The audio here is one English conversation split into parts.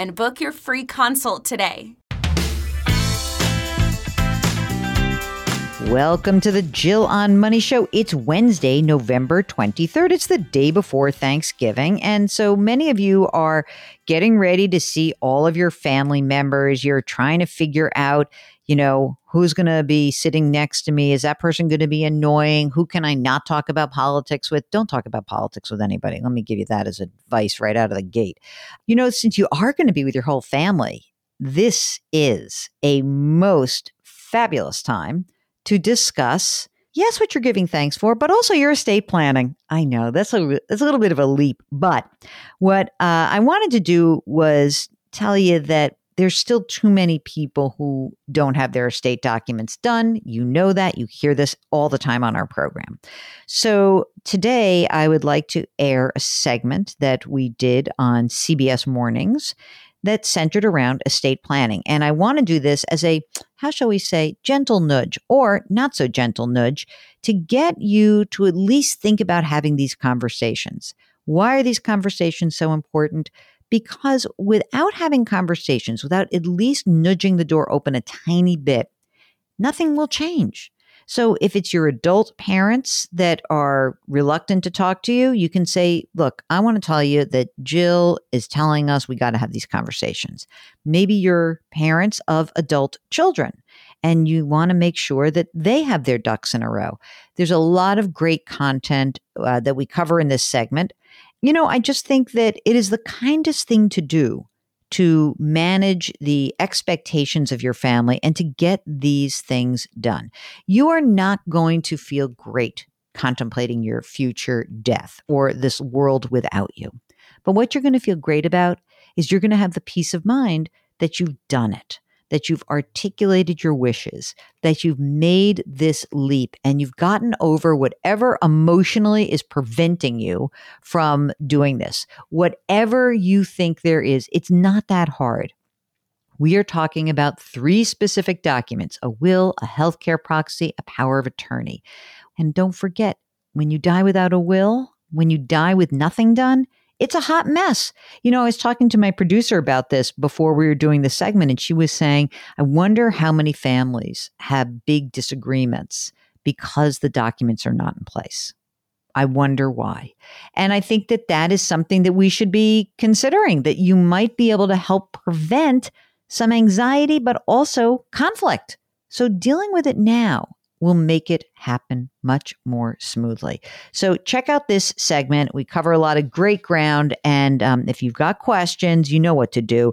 And book your free consult today. Welcome to the Jill on Money Show. It's Wednesday, November 23rd. It's the day before Thanksgiving. And so many of you are getting ready to see all of your family members. You're trying to figure out, you know, who's going to be sitting next to me? Is that person going to be annoying? Who can I not talk about politics with? Don't talk about politics with anybody. Let me give you that as advice right out of the gate. You know, since you are going to be with your whole family, this is a most fabulous time to discuss yes what you're giving thanks for but also your estate planning i know that's a that's a little bit of a leap but what uh, i wanted to do was tell you that there's still too many people who don't have their estate documents done. You know that. You hear this all the time on our program. So today I would like to air a segment that we did on CBS Mornings that's centered around estate planning. And I want to do this as a, how shall we say, gentle nudge or not so gentle nudge to get you to at least think about having these conversations. Why are these conversations so important? Because without having conversations, without at least nudging the door open a tiny bit, nothing will change. So if it's your adult parents that are reluctant to talk to you, you can say, look, I want to tell you that Jill is telling us we got to have these conversations. Maybe you're parents of adult children and you want to make sure that they have their ducks in a row. There's a lot of great content uh, that we cover in this segment. You know, I just think that it is the kindest thing to do to manage the expectations of your family and to get these things done. You are not going to feel great contemplating your future death or this world without you. But what you're going to feel great about is you're going to have the peace of mind that you've done it that you've articulated your wishes, that you've made this leap and you've gotten over whatever emotionally is preventing you from doing this. Whatever you think there is, it's not that hard. We are talking about three specific documents a will, a healthcare proxy, a power of attorney. And don't forget, when you die without a will, when you die with nothing done, it's a hot mess. You know, I was talking to my producer about this before we were doing the segment, and she was saying, I wonder how many families have big disagreements because the documents are not in place. I wonder why. And I think that that is something that we should be considering that you might be able to help prevent some anxiety, but also conflict. So dealing with it now will make it happen much more smoothly. So check out this segment. We cover a lot of great ground. And um, if you've got questions, you know what to do.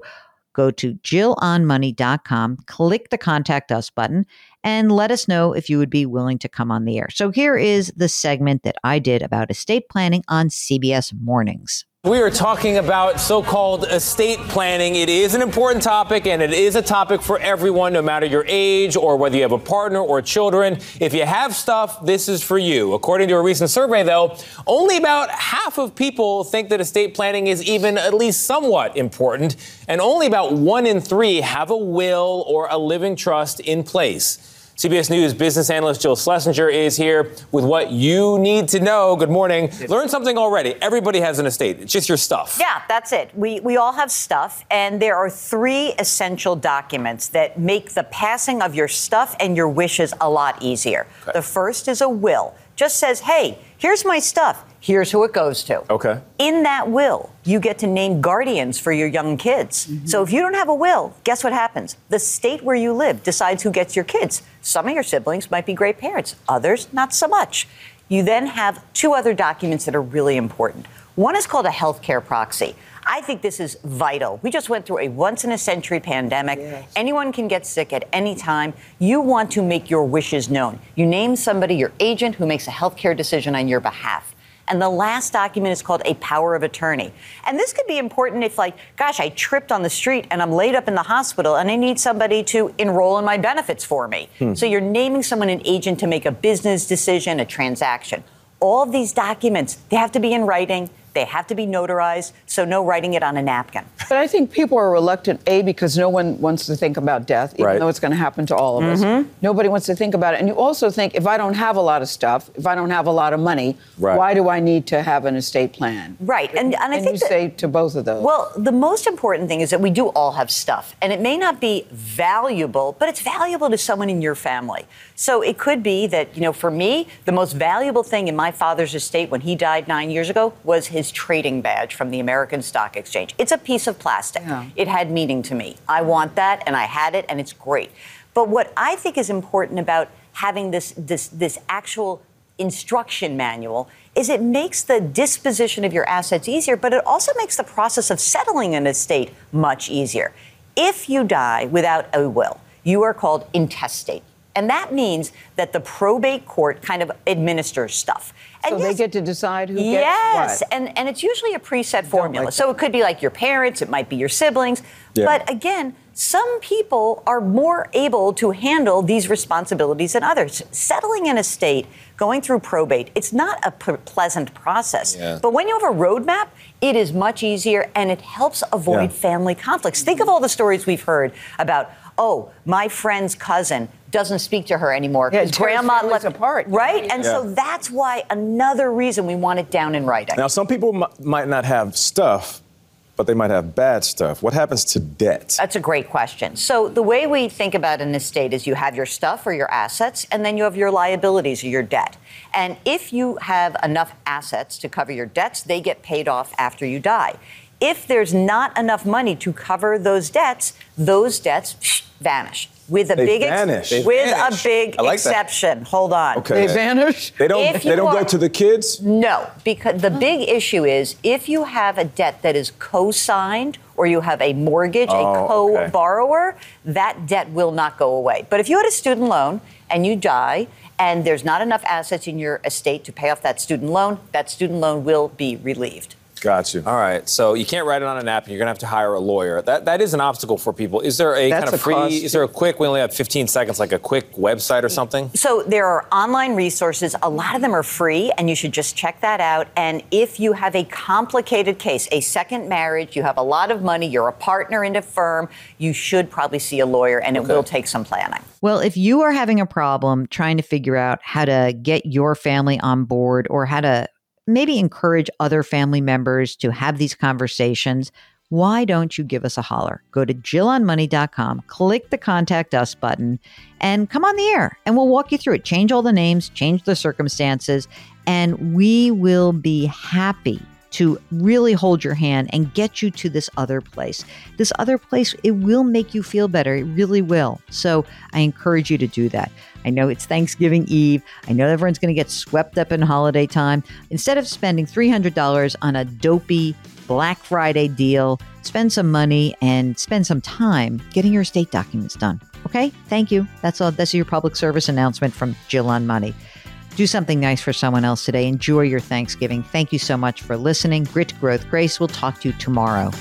Go to jillonmoney.com, click the contact us button, and let us know if you would be willing to come on the air. So here is the segment that I did about estate planning on CBS Mornings. We are talking about so called estate planning. It is an important topic and it is a topic for everyone, no matter your age or whether you have a partner or children. If you have stuff, this is for you. According to a recent survey, though, only about half of people think that estate planning is even at least somewhat important, and only about one in three have a will or a living trust in place. CBS News business analyst Jill Schlesinger is here with what you need to know. Good morning. Learn something already. Everybody has an estate. It's just your stuff. Yeah, that's it. We, we all have stuff, and there are three essential documents that make the passing of your stuff and your wishes a lot easier. Okay. The first is a will. Just says, hey, here's my stuff. Here's who it goes to. Okay. In that will, you get to name guardians for your young kids. Mm-hmm. So if you don't have a will, guess what happens? The state where you live decides who gets your kids. Some of your siblings might be great parents, others, not so much. You then have two other documents that are really important. One is called a healthcare proxy. I think this is vital. We just went through a once in a century pandemic. Yes. Anyone can get sick at any time. You want to make your wishes known. You name somebody, your agent, who makes a healthcare decision on your behalf. And the last document is called a power of attorney. And this could be important if, like, gosh, I tripped on the street and I'm laid up in the hospital and I need somebody to enroll in my benefits for me. Hmm. So you're naming someone an agent to make a business decision, a transaction. All of these documents, they have to be in writing. They have to be notarized, so no writing it on a napkin. But I think people are reluctant, A, because no one wants to think about death, even right. though it's going to happen to all of mm-hmm. us. Nobody wants to think about it. And you also think, if I don't have a lot of stuff, if I don't have a lot of money, right. why do I need to have an estate plan? Right. And, and I think you that, say to both of those. Well, the most important thing is that we do all have stuff. And it may not be valuable, but it's valuable to someone in your family. So it could be that, you know, for me, the most valuable thing in my father's estate when he died nine years ago was his his trading badge from the American Stock Exchange. It's a piece of plastic. Yeah. It had meaning to me. I want that, and I had it, and it's great. But what I think is important about having this this this actual instruction manual is it makes the disposition of your assets easier, but it also makes the process of settling an estate much easier. If you die without a will, you are called intestate. And that means that the probate court kind of administers stuff. And so yes, they get to decide who yes, gets what. and and it's usually a preset formula. Like so it could be like your parents, it might be your siblings. Yeah. But again, some people are more able to handle these responsibilities than others. Settling an estate, going through probate, it's not a p- pleasant process. Yeah. But when you have a roadmap, it is much easier and it helps avoid yeah. family conflicts. Think of all the stories we've heard about oh, my friend's cousin doesn't speak to her anymore because yeah, grandma left apart. Right? And yeah. so that's why another reason we want it down in writing. Now, some people m- might not have stuff, but they might have bad stuff. What happens to debt? That's a great question. So, the way we think about an estate is you have your stuff or your assets, and then you have your liabilities or your debt. And if you have enough assets to cover your debts, they get paid off after you die. If there's not enough money to cover those debts, those debts vanish with a they big vanish. Ex- with vanish. a big like exception. That. Hold on. Okay. They vanish. They don't. they don't are, go to the kids. No, because the big issue is if you have a debt that is co-signed or you have a mortgage, oh, a co-borrower, okay. that debt will not go away. But if you had a student loan and you die and there's not enough assets in your estate to pay off that student loan, that student loan will be relieved. Got you. All right. So you can't write it on a napkin. You're going to have to hire a lawyer. That that is an obstacle for people. Is there a That's kind of free? Cost. Is there a quick? We only have 15 seconds, like a quick website or something. So there are online resources. A lot of them are free, and you should just check that out. And if you have a complicated case, a second marriage, you have a lot of money, you're a partner in a firm, you should probably see a lawyer, and it will take some planning. Well, if you are having a problem trying to figure out how to get your family on board or how to maybe encourage other family members to have these conversations, why don't you give us a holler? Go to JillOnMoney.com, click the contact us button, and come on the air and we'll walk you through it. Change all the names, change the circumstances, and we will be happy to really hold your hand and get you to this other place. This other place, it will make you feel better. It really will. So I encourage you to do that. I know it's Thanksgiving Eve. I know everyone's going to get swept up in holiday time. Instead of spending $300 on a dopey Black Friday deal, spend some money and spend some time getting your estate documents done. Okay? Thank you. That's all. That's your public service announcement from Jill on Money. Do something nice for someone else today. Enjoy your Thanksgiving. Thank you so much for listening. Grit, growth, grace. We'll talk to you tomorrow.